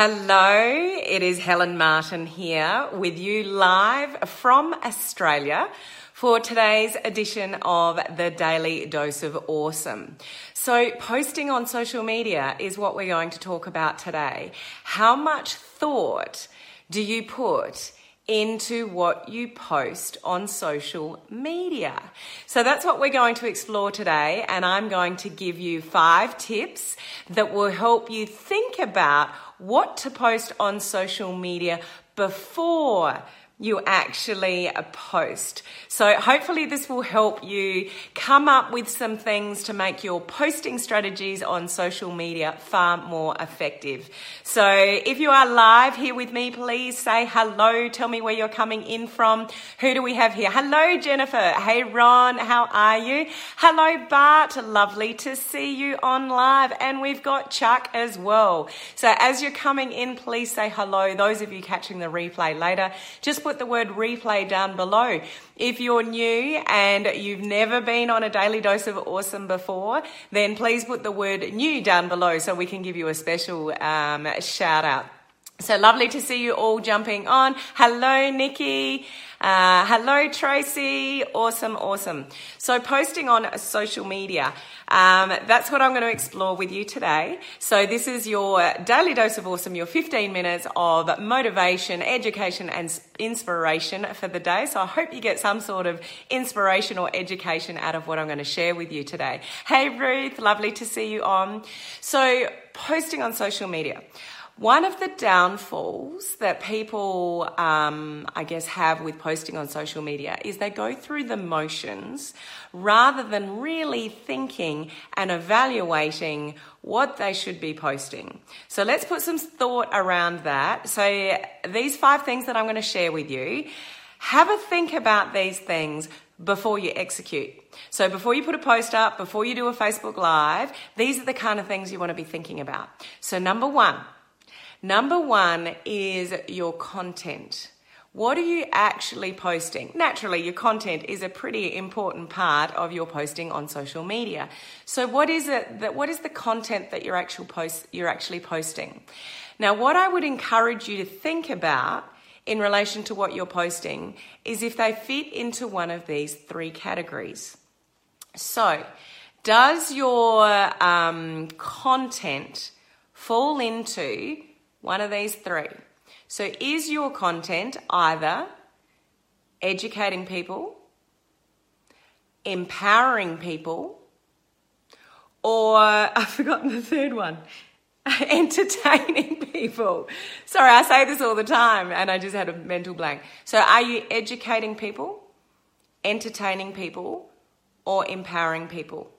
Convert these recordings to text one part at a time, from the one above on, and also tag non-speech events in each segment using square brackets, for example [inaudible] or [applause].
Hello, it is Helen Martin here with you live from Australia for today's edition of the Daily Dose of Awesome. So, posting on social media is what we're going to talk about today. How much thought do you put into what you post on social media. So that's what we're going to explore today, and I'm going to give you five tips that will help you think about what to post on social media before you actually post. So hopefully this will help you come up with some things to make your posting strategies on social media far more effective. So if you are live here with me, please say hello. Tell me where you're coming in from. Who do we have here? Hello, Jennifer. Hey, Ron. How are you? Hello, Bart. Lovely to see you on live. And we've got Chuck as well. So as you're coming in, please say hello. Those of you catching the replay later, just put the word replay down below. If you're new and you've never been on a daily dose of awesome before, then please put the word new down below so we can give you a special um, shout out. So lovely to see you all jumping on. Hello, Nikki. Uh, hello, Tracy. Awesome, awesome. So, posting on social media. Um, that's what I'm going to explore with you today. So, this is your daily dose of awesome, your 15 minutes of motivation, education, and inspiration for the day. So, I hope you get some sort of inspiration or education out of what I'm going to share with you today. Hey, Ruth. Lovely to see you on. So, posting on social media. One of the downfalls that people, um, I guess, have with posting on social media is they go through the motions rather than really thinking and evaluating what they should be posting. So let's put some thought around that. So, these five things that I'm going to share with you, have a think about these things before you execute. So before you put a post up, before you do a Facebook Live, these are the kind of things you want to be thinking about. So, number one, Number one is your content. What are you actually posting? Naturally, your content is a pretty important part of your posting on social media. So what is it that what is the content that you're actual post you're actually posting? Now, what I would encourage you to think about in relation to what you're posting is if they fit into one of these three categories. So, does your um, content fall into one of these three. So, is your content either educating people, empowering people, or [laughs] I've forgotten the third one, [laughs] entertaining people? Sorry, I say this all the time and I just had a mental blank. So, are you educating people, entertaining people, or empowering people?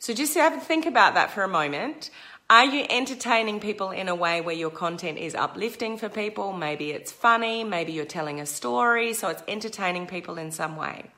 So, just have a think about that for a moment. Are you entertaining people in a way where your content is uplifting for people? Maybe it's funny, maybe you're telling a story, so it's entertaining people in some way.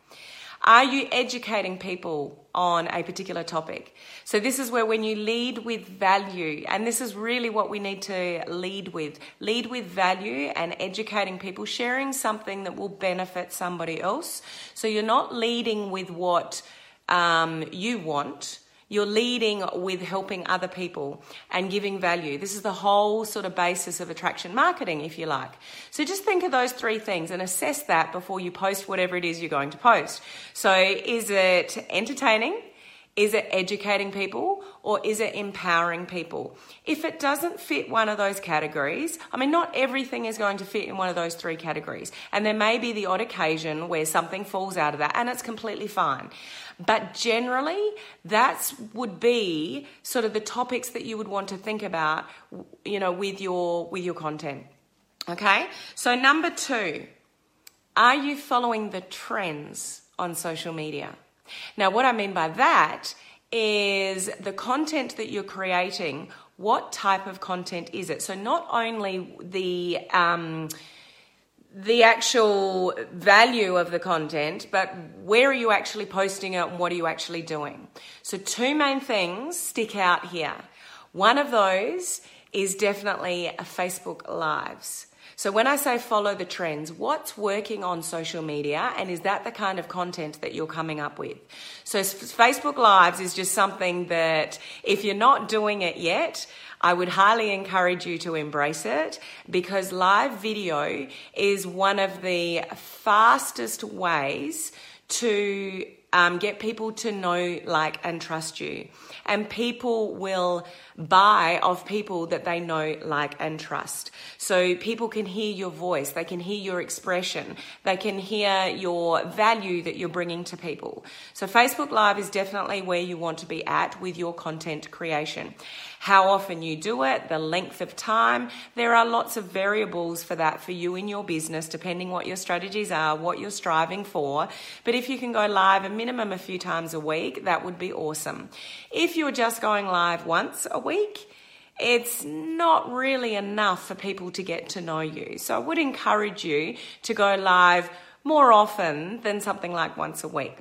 Are you educating people on a particular topic? So, this is where when you lead with value, and this is really what we need to lead with lead with value and educating people, sharing something that will benefit somebody else. So, you're not leading with what um, you want you're leading with helping other people and giving value. This is the whole sort of basis of attraction marketing, if you like. So just think of those three things and assess that before you post whatever it is you're going to post. So is it entertaining? Is it educating people or is it empowering people? If it doesn't fit one of those categories, I mean, not everything is going to fit in one of those three categories. And there may be the odd occasion where something falls out of that and it's completely fine. But generally, that would be sort of the topics that you would want to think about, you know, with your with your content. Okay? So number 2, are you following the trends on social media? Now, what I mean by that is the content that you're creating, what type of content is it? So not only the um, the actual value of the content, but where are you actually posting it and what are you actually doing? So, two main things stick out here. One of those is definitely Facebook Lives. So when I say follow the trends, what's working on social media and is that the kind of content that you're coming up with? So Facebook Lives is just something that if you're not doing it yet, I would highly encourage you to embrace it because live video is one of the fastest ways to um, get people to know, like, and trust you. And people will buy of people that they know, like, and trust. So people can hear your voice, they can hear your expression, they can hear your value that you're bringing to people. So Facebook Live is definitely where you want to be at with your content creation how often you do it, the length of time. There are lots of variables for that for you in your business, depending what your strategies are, what you're striving for. But if you can go live a minimum a few times a week, that would be awesome. If you're just going live once a week, it's not really enough for people to get to know you. So I would encourage you to go live more often than something like once a week.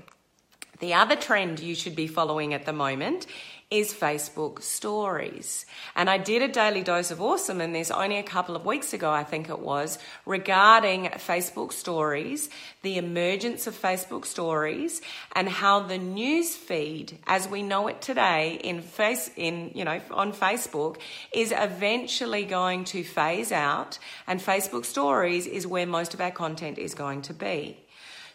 The other trend you should be following at the moment is Facebook stories. And I did a daily dose of awesome in this only a couple of weeks ago, I think it was, regarding Facebook stories, the emergence of Facebook stories, and how the news feed, as we know it today in face in you know on Facebook, is eventually going to phase out, and Facebook stories is where most of our content is going to be.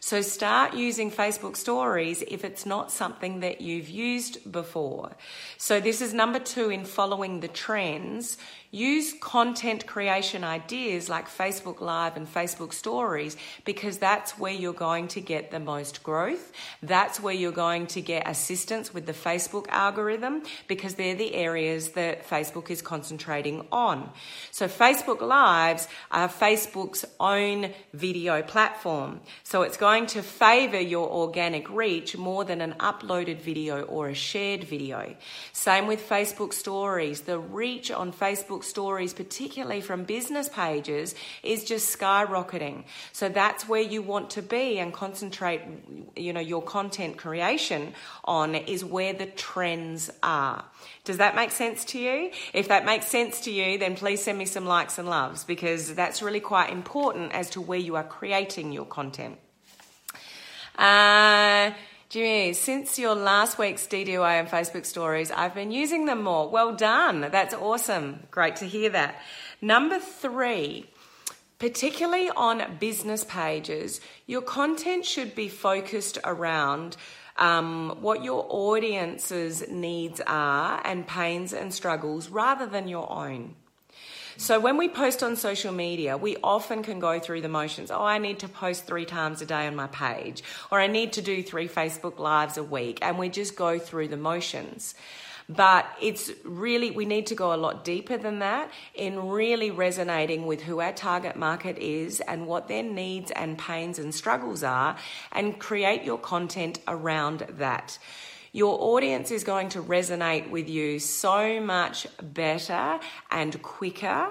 So start using Facebook stories if it's not something that you've used before. So this is number two in following the trends. Use content creation ideas like Facebook Live and Facebook Stories because that's where you're going to get the most growth. That's where you're going to get assistance with the Facebook algorithm because they're the areas that Facebook is concentrating on. So Facebook Lives are Facebook's own video platform. So it's going to favor your organic reach more than an uploaded video or a shared video. Same with Facebook Stories. The reach on Facebook stories, particularly from business pages, is just skyrocketing. So that's where you want to be and concentrate, you know, your content creation on is where the trends are. Does that make sense to you? If that makes sense to you, then please send me some likes and loves because that's really quite important as to where you are creating your content. Uh, Jimmy, since your last week's DDOA and Facebook stories, I've been using them more. Well done. That's awesome. Great to hear that. Number three, particularly on business pages, your content should be focused around um, what your audience's needs are and pains and struggles rather than your own. So when we post on social media, we often can go through the motions. Oh, I need to post three times a day on my page, or I need to do three Facebook Lives a week, and we just go through the motions. But it's really, we need to go a lot deeper than that in really resonating with who our target market is and what their needs and pains and struggles are, and create your content around that your audience is going to resonate with you so much better and quicker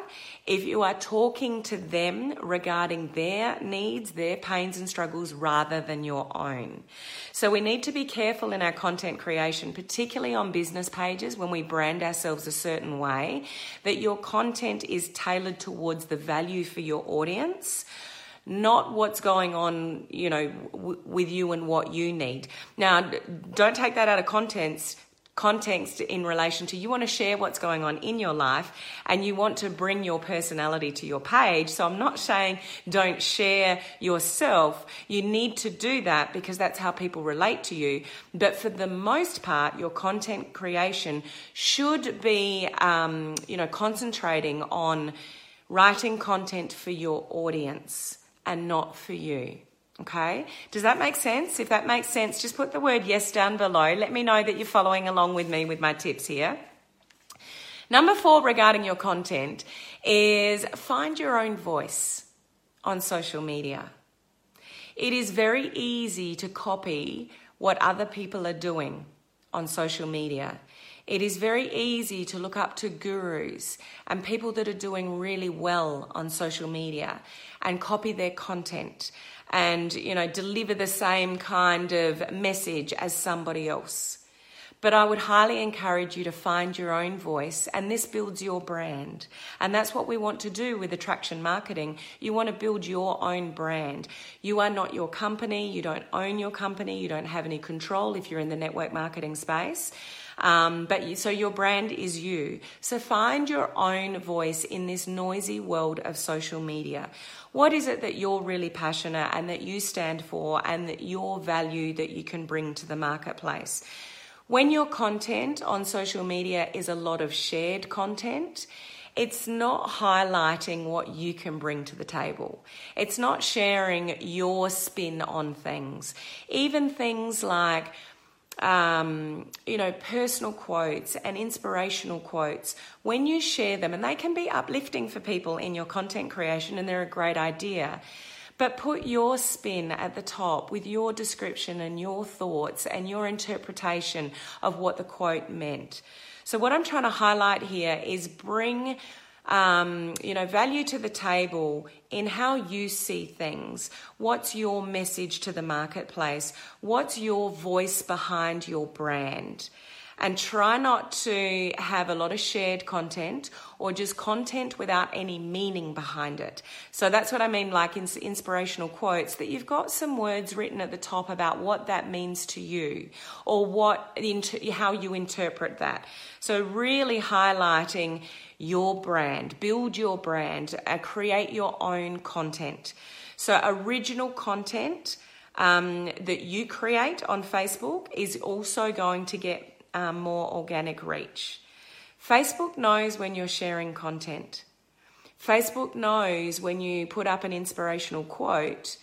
if you are talking to them regarding their needs, their pains and struggles rather than your own. So we need to be careful in our content creation, particularly on business pages when we brand ourselves a certain way, that your content is tailored towards the value for your audience not what's going on, you know, w- with you and what you need. Now, don't take that out of context context in relation to you want to share what's going on in your life and you want to bring your personality to your page. So I'm not saying don't share yourself. You need to do that because that's how people relate to you. But for the most part, your content creation should be, um, you know, concentrating on writing content for your audience and not for you. Okay? Does that make sense? If that makes sense, just put the word yes down below. Let me know that you're following along with me with my tips here. Number four regarding your content is find your own voice on social media. It is very easy to copy what other people are doing on social media. It is very easy to look up to gurus and people that are doing really well on social media and copy their content and, you know, deliver the same kind of message as somebody else. But I would highly encourage you to find your own voice, and this builds your brand. And that's what we want to do with attraction marketing. You want to build your own brand. You are not your company, you don't own your company, you don't have any control if you're in the network marketing space. Um, but you, so your brand is you. So find your own voice in this noisy world of social media. What is it that you're really passionate and that you stand for and that your value that you can bring to the marketplace? When your content on social media is a lot of shared content, it's not highlighting what you can bring to the table. It's not sharing your spin on things. Even things like um, you know, personal quotes and inspirational quotes, when you share them, and they can be uplifting for people in your content creation, and they're a great idea. But put your spin at the top with your description and your thoughts and your interpretation of what the quote meant. So, what I'm trying to highlight here is bring um, you know, value to the table in how you see things. What's your message to the marketplace? What's your voice behind your brand? And try not to have a lot of shared content or just content without any meaning behind it. So that's what I mean, like in inspirational quotes, that you've got some words written at the top about what that means to you or what how you interpret that. So really highlighting your brand, build your brand, uh, create your own content. So original content. Um, that you create on Facebook is also going to get um, more organic reach. Facebook knows when you're sharing content. Facebook knows when you put up an inspirational quote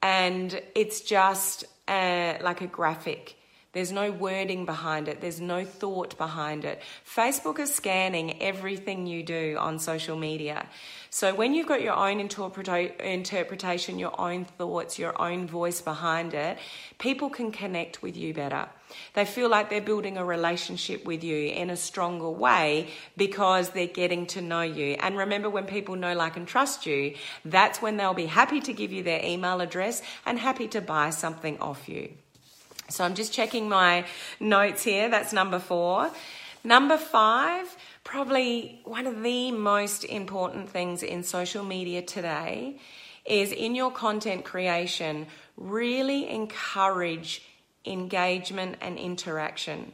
and it's just uh, like a graphic. There's no wording behind it. There's no thought behind it. Facebook is scanning everything you do on social media. So when you've got your own interpretation, your own thoughts, your own voice behind it, people can connect with you better. They feel like they're building a relationship with you in a stronger way because they're getting to know you. And remember, when people know, like, and trust you, that's when they'll be happy to give you their email address and happy to buy something off you. So I'm just checking my notes here. That's number four. Number five, probably one of the most important things in social media today is in your content creation, really encourage engagement and interaction.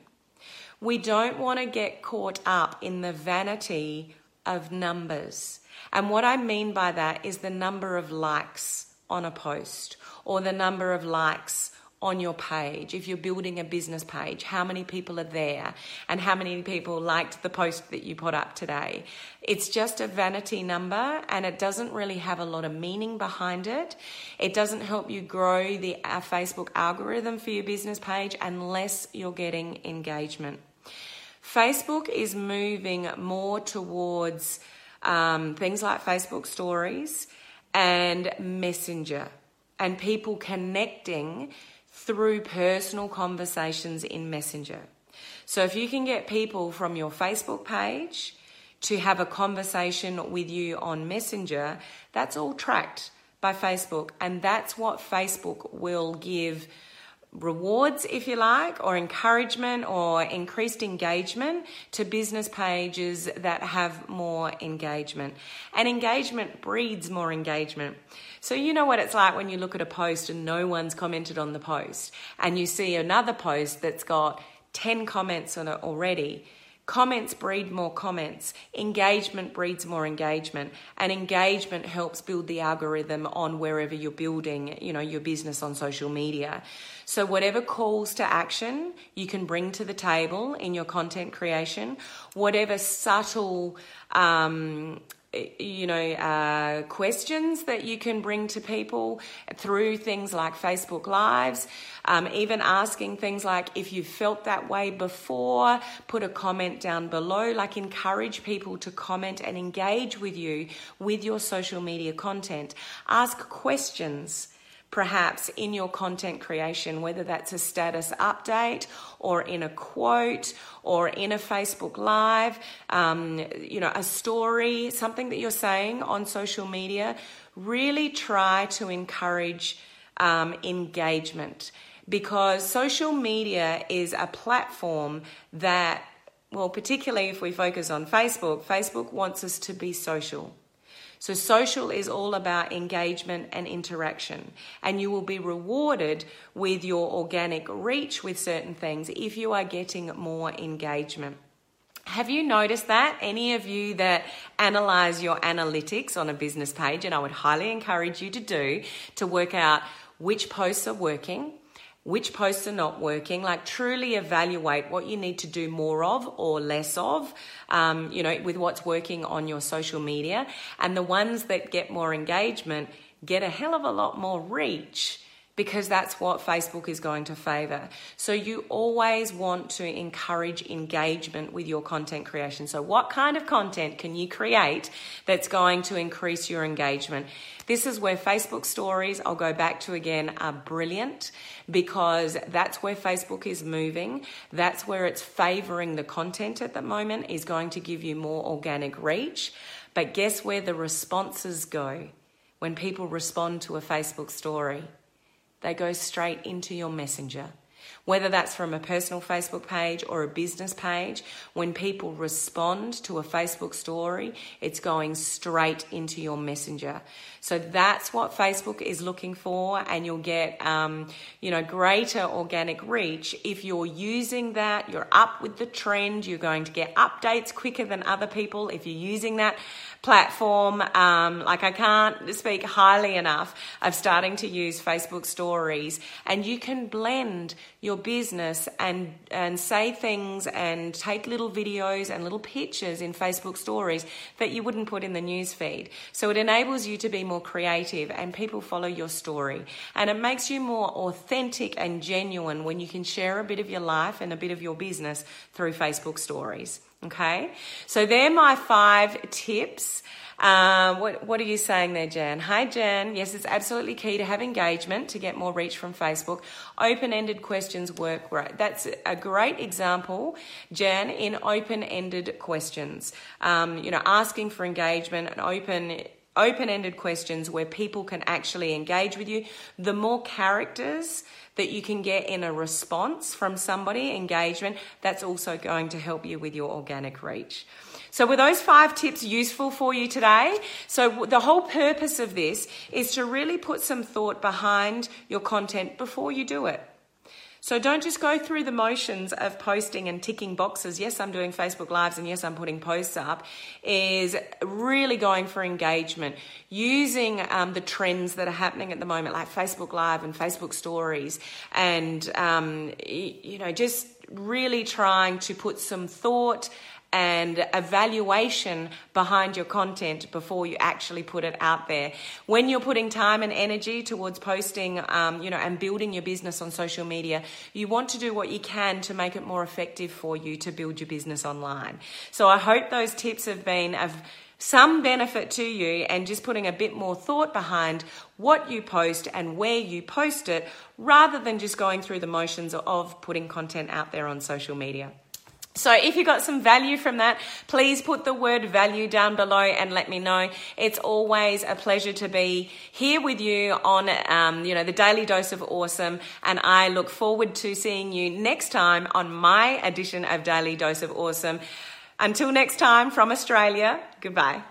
We don't want to get caught up in the vanity of numbers. And what I mean by that is the number of likes on a post or the number of likes on your page, if you're building a business page, how many people are there and how many people liked the post that you put up today. It's just a vanity number and it doesn't really have a lot of meaning behind it. It doesn't help you grow the uh, Facebook algorithm for your business page unless you're getting engagement. Facebook is moving more towards um, things like Facebook stories and Messenger and people connecting through personal conversations in Messenger. So if you can get people from your Facebook page to have a conversation with you on Messenger, that's all tracked by Facebook. And that's what Facebook will give rewards, if you like, or encouragement or increased engagement to business pages that have more engagement. And engagement breeds more engagement. So, you know what it's like when you look at a post and no one's commented on the post, and you see another post that's got 10 comments on it already. Comments breed more comments. Engagement breeds more engagement. And engagement helps build the algorithm on wherever you're building, you know, your business on social media. So whatever calls to action you can bring to the table in your content creation, whatever subtle um, you know, uh, questions that you can bring to people through things like Facebook Lives, um, even asking things like if you felt that way before, put a comment down below, like encourage people to comment and engage with you with your social media content. Ask questions perhaps in your content creation, whether that's a status update or in a quote or in a Facebook Live, um, you know, a story, something that you're saying on social media, really try to encourage um, engagement because social media is a platform that, well, particularly if we focus on Facebook, Facebook wants us to be social. So, social is all about engagement and interaction, and you will be rewarded with your organic reach with certain things if you are getting more engagement. Have you noticed that? Any of you that analyze your analytics on a business page, and I would highly encourage you to do, to work out which posts are working, which posts are not working, like truly evaluate what you need to do more of or less of, um, you know, with what's working on your social media. And the ones that get more engagement get a hell of a lot more reach because that's what Facebook is going to favor. So you always want to encourage engagement with your content creation. So what kind of content can you create that's going to increase your engagement? This is where Facebook stories, I'll go back to again, are brilliant because that's where Facebook is moving. That's where it's favoring the content at the moment is going to give you more organic reach. But guess where the responses go when people respond to a Facebook story? They go straight into your messenger. Whether that's from a personal Facebook page or a business page, when people respond to a Facebook story, it's going straight into your messenger. So that's what Facebook is looking for, and you'll get, um, you know, greater organic reach if you're using that. You're up with the trend. You're going to get updates quicker than other people if you're using that platform. Um, like I can't speak highly enough of starting to use Facebook stories and you can blend your business and, and say things and take little videos and little pictures in Facebook stories that you wouldn't put in the news feed. So it enables you to be more creative and people follow your story. And it makes you more authentic and genuine when you can share a bit of your life and a bit of your business through Facebook stories. Okay, so they're my five tips. Um, what, what are you saying there, Jan? Hi, Jan. Yes, it's absolutely key to have engagement to get more reach from Facebook. Open ended questions work great. That's a great example, Jan, in open ended questions. Um, you know, asking for engagement and open open ended questions where people can actually engage with you. The more characters that you can get in a response from somebody, engagement, that's also going to help you with your organic reach. So, were those five tips useful for you today? So, the whole purpose of this is to really put some thought behind your content before you do it. So don't just go through the motions of posting and ticking boxes. Yes, I'm doing Facebook Lives and yes, I'm putting posts up. Is really going for engagement, using um, the trends that are happening at the moment, like Facebook Live and Facebook Stories, and um, you know, just really trying to put some thought and evaluation behind your content before you actually put it out there. When you're putting time and energy towards posting, um, you know, and building your business on social media, you want to do what you can to make it more effective for you to build your business online. So I hope those tips have been of some benefit to you and just putting a bit more thought behind what you post and where you post it rather than just going through the motions of putting content out there on social media. So if you got some value from that, please put the word value down below and let me know. It's always a pleasure to be here with you on, um, you know, the daily dose of awesome. And I look forward to seeing you next time on my edition of Daily Dose of Awesome. Until next time from Australia, goodbye.